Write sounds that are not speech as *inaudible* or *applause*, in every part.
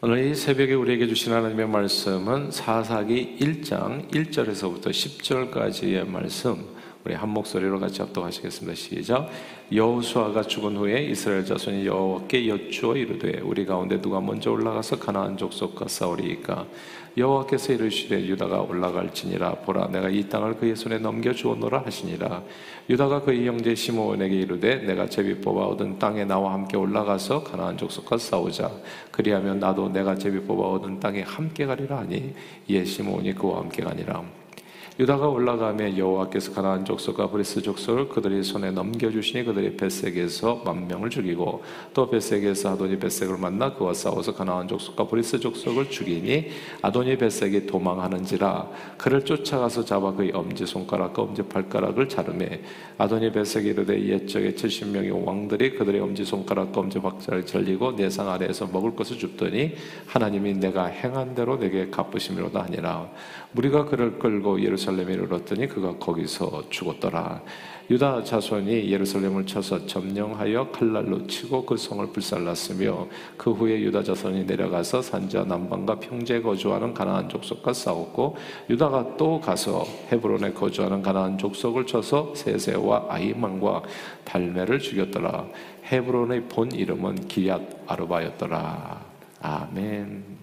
오늘 이 새벽에 우리에게 주신 하나님의 말씀은 사사기 1장 1절에서부터 10절까지의 말씀 우리 한 목소리로 같이 합독하시겠습니다. 시작. 여호수아가 죽은 후에 이스라엘 자손이 여호와께 여쭈어 이르되 우리 가운데 누가 먼저 올라가서 가나안 족속과 싸우리이까? 여호와께서 이르시되 유다가 올라갈지니라. 보라 내가 이 땅을 그의 손에 넘겨 주었노라 하시니라. 유다가 그의 형제 시므온에게 이르되 내가 제비 뽑아 얻은 땅에 나와 함께 올라가서 가나안 족속과 싸우자. 그리하면 나도 내가 제비 뽑아 얻은 땅에 함께 가리라 하니 이에 시므온이 그와 함께 가니라 유다가 올라가며 여호와께서 가나안 족속과 브리스 족속을 그들의 손에 넘겨주시니 그들이 베섹에서 만 명을 죽이고 또 베섹에서 아도니 베섹을 만나 그와 싸워서 가나안 족속과 브리스 족속을 죽이니 아도니 베섹이 도망하는지라 그를 쫓아가서 잡아 그의 엄지 손가락과 엄지 발가락을 자르매 아도니 베섹이 이르되 옛적에 70명의 왕들이 그들의 엄지 손가락과 엄지 발가락을 잘리고 내 상 아래에서 먹을 것을 줍더니 하나님이 내가 행한 대로 내게 갚으심이로다 하니라. 우리가 그를 끌고 예루살렘 에 이르렀더니 그가 거기서 죽었더라. 유다 자손이 예루살렘을 쳐서 점령하여 칼날로 치고 그 성을 불살랐으며 그 후에 유다 자손이 내려가서 산자 남방과 평지에 거주하는 가나안 족속과 싸웠고 유다가 또 가서 헤브론에 거주하는 가나안 족속을 쳐서 세세와 아이만과 달메를 죽였더라. 헤브론의 본 이름은 기얏 아르바였더라. 아멘.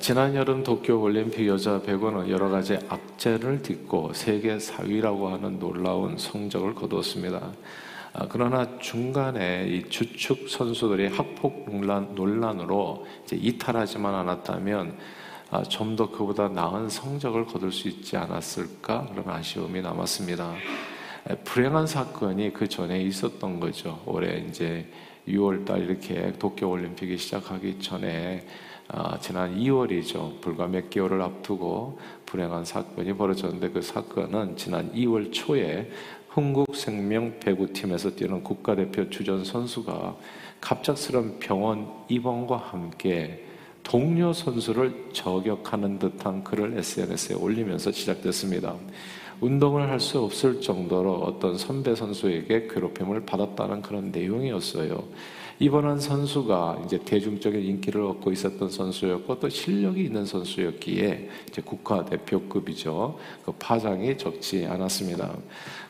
지난 여름 도쿄 올림픽 여자 배구는 여러 가지 악재를 딛고 세계 4위라고 하는 놀라운 성적을 거두었습니다. 아, 그러나 중간에 이 주축 선수들이 학폭 논란, 논란으로 이탈하지만 않았다면 아, 좀더 그보다 나은 성적을 거둘 수 있지 않았을까 그런 아쉬움이 남았습니다. 불행한 사건이 그 전에 있었던 거죠. 올해 이제 6월달 이렇게 도쿄 올림픽이 시작하기 전에 아, 지난 2월이죠. 불과 몇 개월을 앞두고 불행한 사건이 벌어졌는데 그 사건은 지난 2월 초에 흥국생명 배구팀에서 뛰는 국가대표 주전 선수가 갑작스런 병원 입원과 함께 동료 선수를 저격하는 듯한 글을 SNS에 올리면서 시작됐습니다. 운동을 할 수 없을 정도로 어떤 선배 선수에게 괴롭힘을 받았다는 그런 내용이었어요. 이번한 선수가 이제 대중적인 인기를 얻고 있었던 선수였고 또 실력이 있는 선수였기에 이제 국가 대표급이죠. 그 파장이 적지 않았습니다.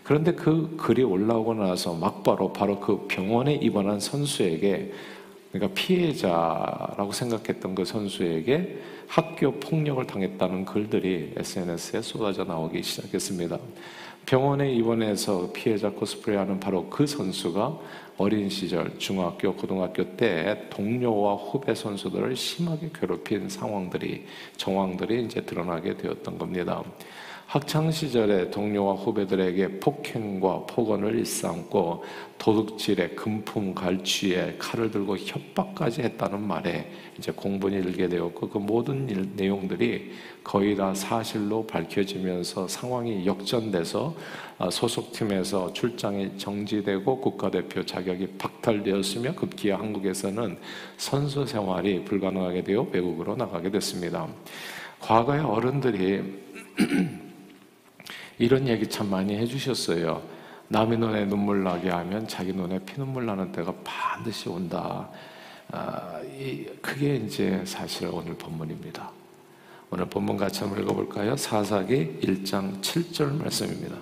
그런데 그 글이 올라오고 나서 막바로 바로 그 병원에 입원한 선수에게 그러니까 피해자라고 생각했던 그 선수에게 학교 폭력을 당했다는 글들이 SNS에 쏟아져 나오기 시작했습니다. 병원에 입원해서 피해자 코스프레하는 바로 그 선수가 어린 시절 중학교, 고등학교 때 동료와 후배 선수들을 심하게 괴롭힌 상황들이 정황들이 이제 드러나게 되었던 겁니다. 학창 시절에 동료와 후배들에게 폭행과 폭언을 일삼고 도둑질에 금품 갈취에 칼을 들고 협박까지 했다는 말에 이제 공분이 일게 되었고 그 모든 일, 내용들이 거의 다 사실로 밝혀지면서 상황이 역전돼서 아, 소속팀에서 출장이 정지되고 국가대표 자격이 박탈되었으며 급기야 한국에서는 선수 생활이 불가능하게 되어 외국으로 나가게 됐습니다. 과거의 어른들이 *clears throat* 이런 얘기 참 많이 해주셨어요. 남의 눈에 눈물 나게 하면 자기 눈에 피눈물 나는 때가 반드시 온다. 아, 이, 그게 이제 사실 오늘 본문입니다. 오늘 본문 같이 한번 읽어볼까요? 사사기 1장 7절 말씀입니다.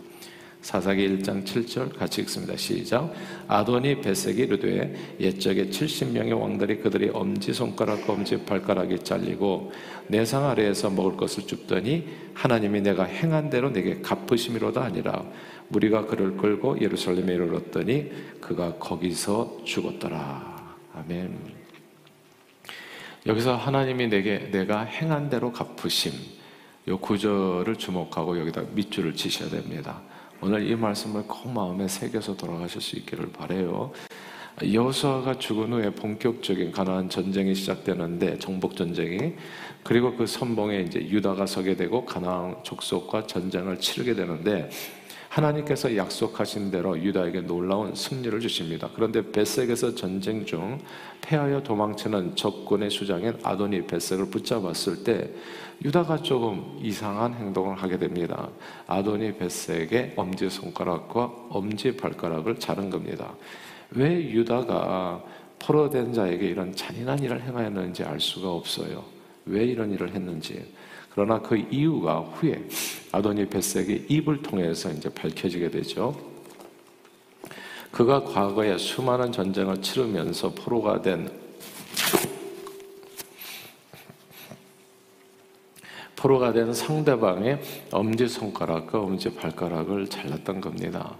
사사기 1장 7절 같이 읽습니다. 시작. 아도니 베색이 이르되 옛적에 70명의 왕들이 그들이 엄지손가락과 엄지발가락이 잘리고 내상 아래에서 먹을 것을 줍더니 하나님이 내가 행한 대로 내게 갚으심이로다 아니라 무리가 그를 끌고 예루살렘에 이르렀더니 그가 거기서 죽었더라. 아멘. 여기서 하나님이 내게 내가 행한 대로 갚으심 요 구절을 주목하고 여기다 밑줄을 치셔야 됩니다. 오늘 이 말씀을 꼭 마음에 새겨서 돌아가실 수 있기를 바래요. 여호수아가 죽은 후에 본격적인 가나안 전쟁이 시작되는데 정복 전쟁이 그리고 그 선봉에 이제 유다가 서게 되고 가나안 족속과 전쟁을 치르게 되는데 하나님께서 약속하신 대로 유다에게 놀라운 승리를 주십니다. 그런데 베색에서 전쟁 중 패하여 도망치는 적군의 수장인 아도니 베색을 붙잡았을 때 유다가 조금 이상한 행동을 하게 됩니다. 아도니 베색의 엄지 손가락과 엄지 발가락을 자른 겁니다. 왜 유다가 포로된 자에게 이런 잔인한 일을 행하였는지 알 수가 없어요. 왜 이런 일을 했는지. 그러나 그 이유가 후에 아도니 베색의 입을 통해서 이제 밝혀지게 되죠. 그가 과거에 수많은 전쟁을 치르면서 포로가 된 포로가 된 상대방의 엄지 손가락과 엄지 발가락을 잘랐던 겁니다.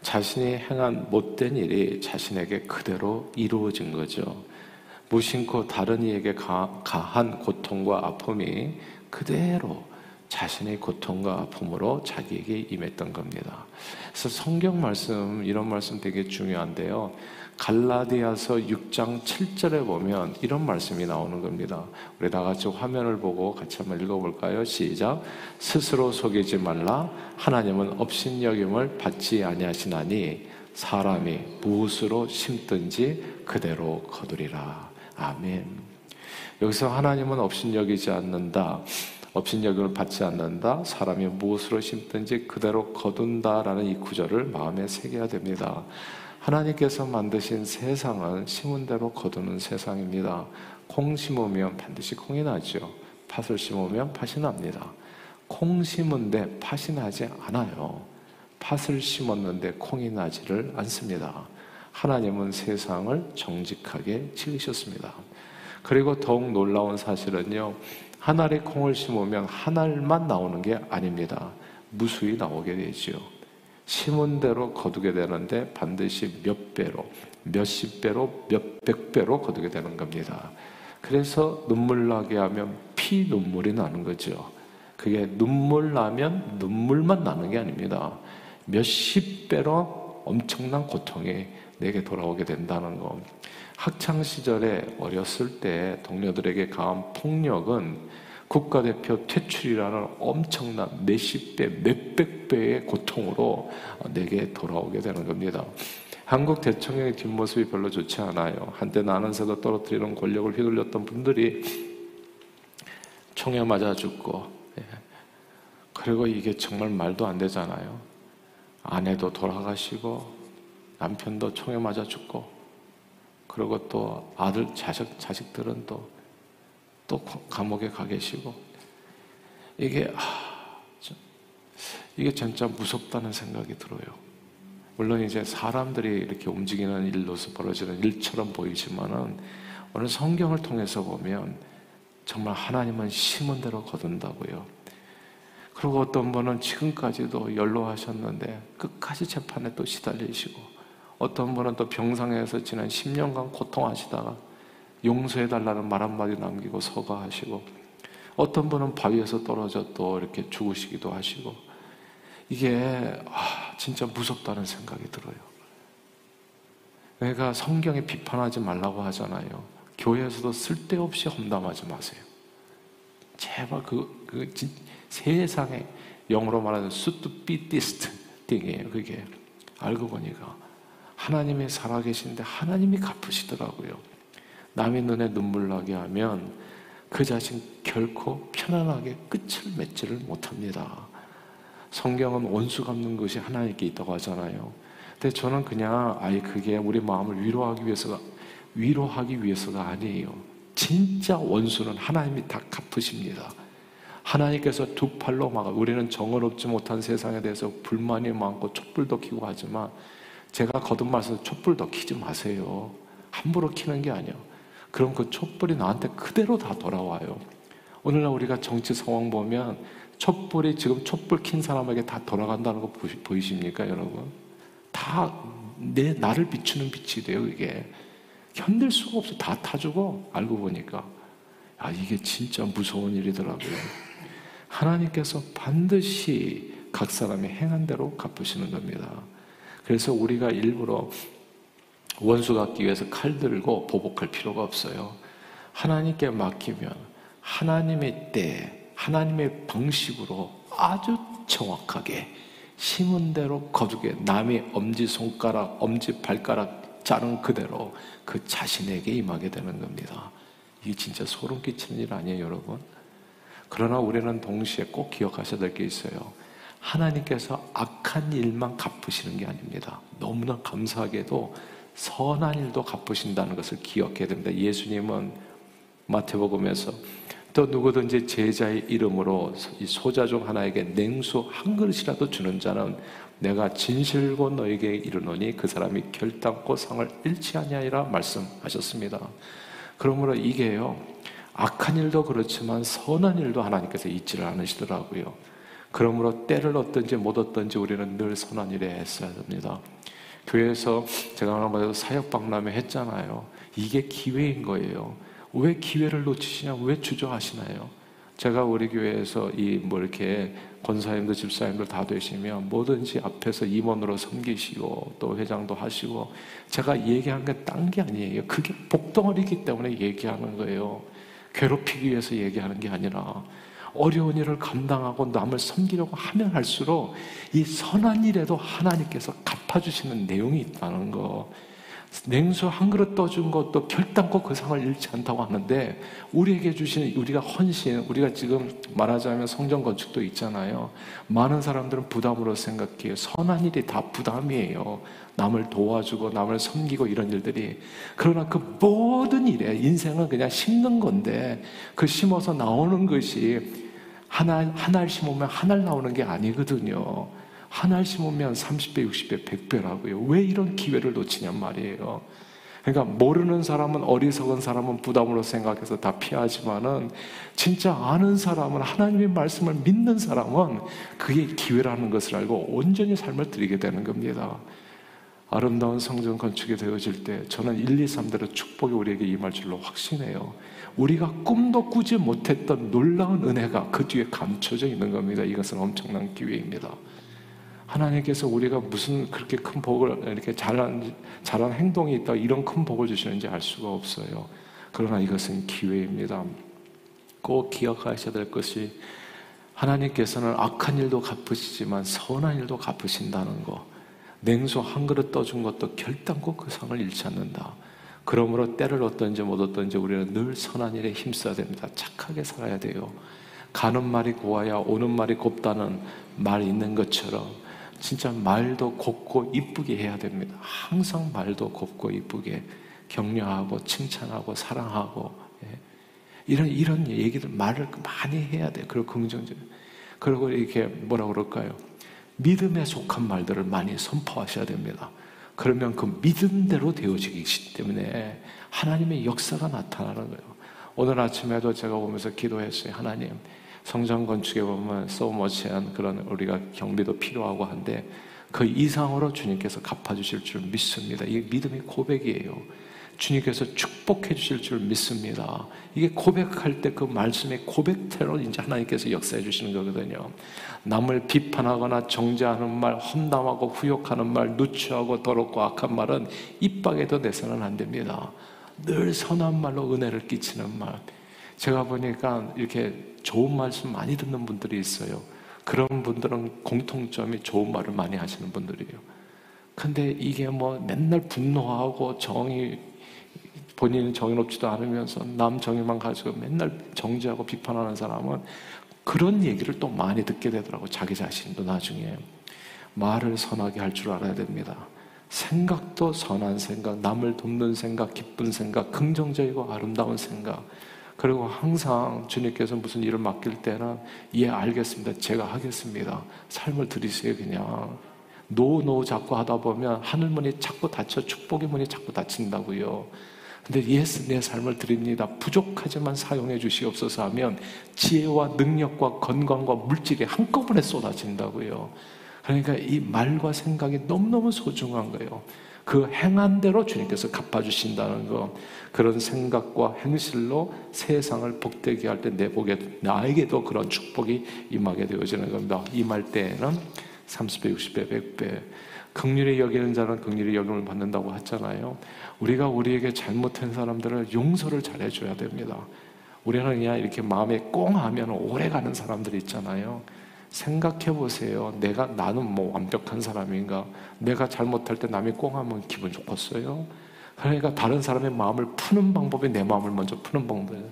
자신이 행한 못된 일이 자신에게 그대로 이루어진 거죠. 무심코 다른 이에게 가 한 고통과 아픔이 그대로 자신의 고통과 아픔으로 자기에게 임했던 겁니다. 그래서 성경 말씀, 이런 말씀 되게 중요한데요. 갈라디아서 6장 7절에 보면 이런 말씀이 나오는 겁니다. 우리 다 같이 화면을 보고 같이 한번 읽어볼까요? 시작. 스스로 속이지 말라. 하나님은 업신여김을 받지 아니하시나니 사람이 무엇으로 심든지 그대로 거두리라. 아멘. 여기서 하나님은 업신여기지 않는다. 업신여김을 받지 않는다. 사람이 무엇으로 심든지 그대로 거둔다라는 이 구절을 마음에 새겨야 됩니다. 하나님께서 만드신 세상은 심은 대로 거두는 세상입니다. 콩 심으면 반드시 콩이 나죠. 팥을 심으면 팥이 납니다. 콩 심은데 팥이 나지 않아요. 팥을 심었는데 콩이 나지를 않습니다. 하나님은 세상을 정직하게 지으셨습니다. 그리고 더욱 놀라운 사실은요, 한 알의 콩을 심으면 한 알만 나오는 게 아닙니다. 무수히 나오게 되죠. 심은 대로 거두게 되는데 반드시 몇 배로, 몇십 배로, 몇백 배로 거두게 되는 겁니다. 그래서 눈물 나게 하면 피 눈물이 나는 거죠. 그게 눈물 나면 눈물만 나는 게 아닙니다. 몇십 배로 엄청난 고통이 내게 돌아오게 된다는 것. 학창 시절에 어렸을 때 동료들에게 가한 폭력은 국가대표 퇴출이라는 엄청난 몇십 배, 몇백 배의 고통으로 내게 돌아오게 되는 겁니다. 한국 대통령의 뒷모습이 별로 좋지 않아요. 한때 나는 새도 떨어뜨리는 권력을 휘둘렸던 분들이 총에 맞아 죽고, 예. 그리고 이게 정말 말도 안 되잖아요. 아내도 돌아가시고, 남편도 총에 맞아 죽고, 그리고 또 아들, 자식, 자식들은 또, 또 감옥에 가 계시고, 이게, 아, 이게 진짜 무섭다는 생각이 들어요. 물론 이제 사람들이 이렇게 움직이는 일로서 벌어지는 일처럼 보이지만은 오늘 성경을 통해서 보면 정말 하나님은 심은 대로 거둔다고요. 그리고 어떤 분은 지금까지도 연로하셨는데 끝까지 재판에 또 시달리시고 어떤 분은 또 병상에서 지난 10년간 고통하시다가 용서해달라는 말 한마디 남기고 서거하시고 어떤 분은 바위에서 떨어져 또 이렇게 죽으시기도 하시고 이게 아, 진짜 무섭다는 생각이 들어요. 내가 성경에 비판하지 말라고 하잖아요. 교회에서도 쓸데없이 험담하지 마세요. 제발 그, 그 진, 세상에 영어로 말하는 수뚜삐티스트 띵이에요. 그게 알고 보니까 하나님이 살아계신데 하나님이 갚으시더라고요. 남의 눈에 눈물 나게 하면 그 자신 결코 편안하게 끝을 맺지를 못합니다. 성경은 원수 갚는 것이 하나님께 있다고 하잖아요. 근데 저는 그냥 아예 그게 우리 마음을 위로하기 위해서가 위로하기 위해서가 아니에요. 진짜 원수는 하나님이 다 갚으십니다. 하나님께서 두 팔로 막아 우리는 정을 얻지 못한 세상에 대해서 불만이 많고 촛불도 켜고 하지만 제가 거듭 말해서 촛불 더 키지 마세요. 함부로 키는 게 아니에요. 그럼 그 촛불이 나한테 그대로 다 돌아와요. 오늘날 우리가 정치 상황 보면 촛불이 지금 촛불 킨 사람에게 다 돌아간다는 거 보이십니까, 여러분? 다 내 나를 비추는 빛이 돼요, 이게. 견딜 수가 없어. 다 타주고 알고 보니까 아, 이게 진짜 무서운 일이더라고요. 하나님께서 반드시 각 사람이 행한 대로 갚으시는 겁니다. 그래서 우리가 일부러 원수 갖기 위해서 칼 들고 보복할 필요가 없어요. 하나님께 맡기면 하나님의 때, 하나님의 방식으로 아주 정확하게 심은 대로 거두게 남의 엄지 손가락, 엄지 발가락 자른 그대로 그 자신에게 임하게 되는 겁니다. 이게 진짜 소름 끼치는 일 아니에요, 여러분? 그러나 우리는 동시에 꼭 기억하셔야 될 게 있어요. 하나님께서 악한 일만 갚으시는 게 아닙니다. 너무나 감사하게도 선한 일도 갚으신다는 것을 기억해야 됩니다. 예수님은 마태복음에서 또 누구든지 제자의 이름으로 이 소자 중 하나에게 냉수 한 그릇이라도 주는 자는 내가 진실고 너에게 이르노니 그 사람이 결단코 상을 잃지 아니하리라 말씀하셨습니다. 그러므로 이게요 악한 일도 그렇지만 선한 일도 하나님께서 잊지를 않으시더라고요. 그러므로 때를 얻든지 못 얻든지 우리는 늘 선한 일에 했어야 됩니다. 교회에서 제가 하나마다 사역 박람회 했잖아요. 이게 기회인 거예요. 왜 기회를 놓치시냐? 왜 주저하시나요? 제가 우리 교회에서 이 뭐 이렇게 권사님들 집사님들 다 되시면 뭐든지 앞에서 임원으로 섬기시고 또 회장도 하시고 제가 얘기한 게 딴 게 아니에요. 그게 복덩어리기 때문에 얘기하는 거예요. 괴롭히기 위해서 얘기하는 게 아니라 어려운 일을 감당하고 남을 섬기려고 하면 할수록 이 선한 일에도 하나님께서 갚아주시는 내용이 있다는 거. 냉수 한 그릇 떠준 것도 결단코 그 상을 잃지 않다고 하는데 우리에게 주신 우리가 헌신, 우리가 지금 말하자면 성전 건축도 있잖아요. 많은 사람들은 부담으로 생각해요. 선한 일이 다 부담이에요. 남을 도와주고 남을 섬기고 이런 일들이 그러나 그 모든 일에 인생은 그냥 심는 건데 그 심어서 나오는 것이 하나 하나 심으면 하나 나오는 게 아니거든요. 하나 심으면 30배, 60배, 100배라고요. 왜 이런 기회를 놓치냔 말이에요. 그러니까 모르는 사람은 어리석은 사람은 부담으로 생각해서 다 피하지만은 진짜 아는 사람은 하나님의 말씀을 믿는 사람은 그게 기회라는 것을 알고 온전히 삶을 드리게 되는 겁니다. 아름다운 성전 건축이 되어질 때 저는 1, 2, 3대로 축복이 우리에게 임할 줄로 확신해요. 우리가 꿈도 꾸지 못했던 놀라운 은혜가 그 뒤에 감춰져 있는 겁니다. 이것은 엄청난 기회입니다. 하나님께서 우리가 무슨 그렇게 큰 복을 이렇게 잘한 잘한 행동이 있다 이런 큰 복을 주시는지 알 수가 없어요. 그러나 이것은 기회입니다. 꼭 기억하셔야 될 것이 하나님께서는 악한 일도 갚으시지만 선한 일도 갚으신다는 거. 냉수 한 그릇 떠준 것도 결단코 그 상을 잃지 않는다. 그러므로 때를 얻든지 못 얻든지 우리는 늘 선한 일에 힘써야 됩니다. 착하게 살아야 돼요. 가는 말이 고와야 오는 말이 곱다는 말 있는 것처럼 진짜 말도 곱고 이쁘게 해야 됩니다. 항상 말도 곱고 이쁘게 격려하고 칭찬하고 사랑하고 예. 이런 이런 얘기들 말을 많이 해야 돼요. 그리고 긍정적. 그리고 이렇게 뭐라 그럴까요? 믿음에 속한 말들을 많이 선포하셔야 됩니다. 그러면 그 믿음대로 되어지기 때문에 하나님의 역사가 나타나는 거예요. 오늘 아침에도 제가 보면서 기도했어요. 하나님, 성전 건축에 보면 소머치한 그런 우리가 경비도 필요하고 한데 그 이상으로 주님께서 갚아주실 줄 믿습니다. 이게 믿음의 고백이에요. 주님께서 축복해 주실 줄 믿습니다. 이게 고백할 때 그 말씀의 고백대로 이제 하나님께서 역사해 주시는 거거든요. 남을 비판하거나 정죄하는 말, 험담하고 후욕하는 말, 누추하고 더럽고 악한 말은 입밖에도 내서는 안 됩니다. 늘 선한 말로 은혜를 끼치는 말. 제가 보니까 이렇게 좋은 말씀 많이 듣는 분들이 있어요. 그런 분들은 공통점이 좋은 말을 많이 하시는 분들이에요. 근데 이게 뭐 맨날 분노하고 정의 본인은 정의롭지도 않으면서 남 정의만 가지고 맨날 정죄하고 비판하는 사람은 그런 얘기를 또 많이 듣게 되더라고 자기 자신도 나중에 말을 선하게 할 줄 알아야 됩니다. 생각도 선한 생각, 남을 돕는 생각, 기쁜 생각, 긍정적이고 아름다운 생각. 그리고 항상 주님께서 무슨 일을 맡길 때는 예 알겠습니다. 제가 하겠습니다. 삶을 들이세요 그냥. 노노 자꾸 하다 보면 하늘문이 자꾸 닫혀 축복의 문이 자꾸 닫힌다고요. 근데 예수 내 삶을 드립니다. 부족하지만 사용해 주시옵소서 하면 지혜와 능력과 건강과 물질이 한꺼번에 쏟아진다고요. 그러니까 이 말과 생각이 너무너무 소중한 거예요. 그 행한 대로 주님께서 갚아주신다는 거. 그런 생각과 행실로 세상을 복되게 할 때 내 복에, 나에게도 그런 축복이 임하게 되어지는 겁니다. 임할 때에는 30배, 60배, 100배. 극률이 여기는 자는 극률이 여김을 받는다고 했잖아요. 우리가 우리에게 잘못한 사람들을 용서를 잘 해줘야 됩니다. 우리는 그냥 이렇게 마음에 꽁 하면 오래 가는 사람들이 있잖아요. 생각해 보세요. 내가 나는 뭐 완벽한 사람인가? 내가 잘못할 때 남이 꽁하면 기분 좋겠어요? 그러니까 다른 사람의 마음을 푸는 방법이 내 마음을 먼저 푸는 방법이에요.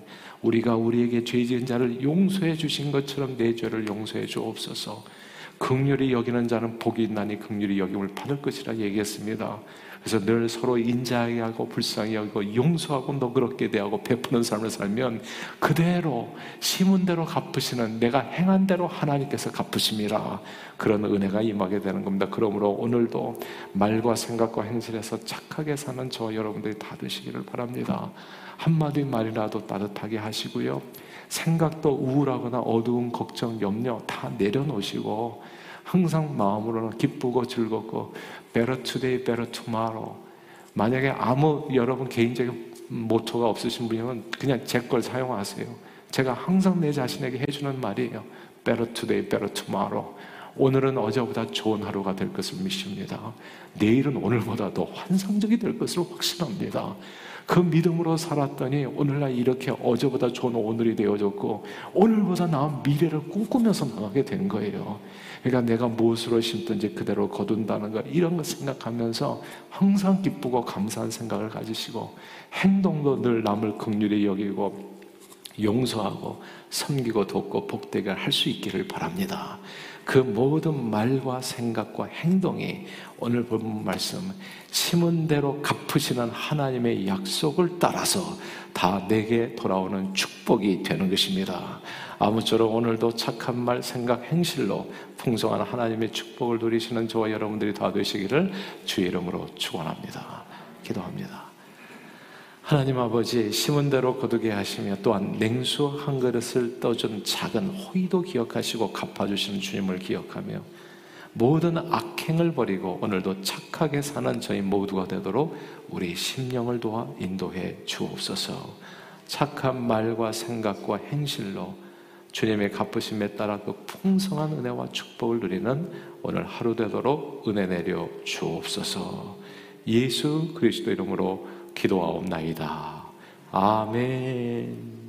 우리가 우리에게 죄 지은 자를 용서해 주신 것처럼 내 죄를 용서해 주옵소서. 극률이 여기는 자는 복이 있나니 극률이 여김을 받을 것이라 얘기했습니다. 그래서 늘 서로 인자하게 하고 불쌍히 하고 용서하고 너그럽게 대하고 베푸는 삶을 살면 그대로 심은 대로 갚으시는 내가 행한 대로 하나님께서 갚으심이라 그런 은혜가 임하게 되는 겁니다. 그러므로 오늘도 말과 생각과 행실에서 착하게 사는 저 여러분들이 다 되시기를 바랍니다. 한마디 말이라도 따뜻하게 하시고요. 생각도 우울하거나 어두운 걱정, 염려 다 내려놓으시고 항상 마음으로는 기쁘고 즐겁고 better today, better tomorrow. 만약에 아무 여러분 개인적인 모토가 없으신 분이면 그냥 제 걸 사용하세요. 제가 항상 내 자신에게 해주는 말이에요. better today, better tomorrow. 오늘은 어제보다 좋은 하루가 될 것을 믿습니다. 내일은 오늘보다 더 환상적이 될 것을 확신합니다. 그 믿음으로 살았더니 오늘날 이렇게 어제보다 좋은 오늘이 되어졌고 오늘보다 나은 미래를 꿈꾸면서 나가게 된 거예요. 그러니까 내가 무엇으로 심든지 그대로 거둔다는 것 이런 거 생각하면서 항상 기쁘고 감사한 생각을 가지시고 행동도 늘 남을 극률히 여기고 용서하고 섬기고 돕고 복되게 할 수 있기를 바랍니다. 그 모든 말과 생각과 행동이 오늘 본 말씀 심은 대로 갚으시는 하나님의 약속을 따라서 다 내게 돌아오는 축복이 되는 것입니다. 아무쪼록 오늘도 착한 말, 생각, 행실로 풍성한 하나님의 축복을 누리시는 저와 여러분들이 다 되시기를 주의 이름으로 축원합니다. 기도합니다. 하나님 아버지 심은 대로 거두게 하시며 또한 냉수 한 그릇을 떠준 작은 호의도 기억하시고 갚아주시는 주님을 기억하며 모든 악행을 버리고 오늘도 착하게 사는 저희 모두가 되도록 우리 심령을 도와 인도해 주옵소서. 착한 말과 생각과 행실로 주님의 갚으심에 따라 그 풍성한 은혜와 축복을 누리는 오늘 하루 되도록 은혜 내려 주옵소서. 예수 그리스도 이름으로 기도하옵나이다. 아멘.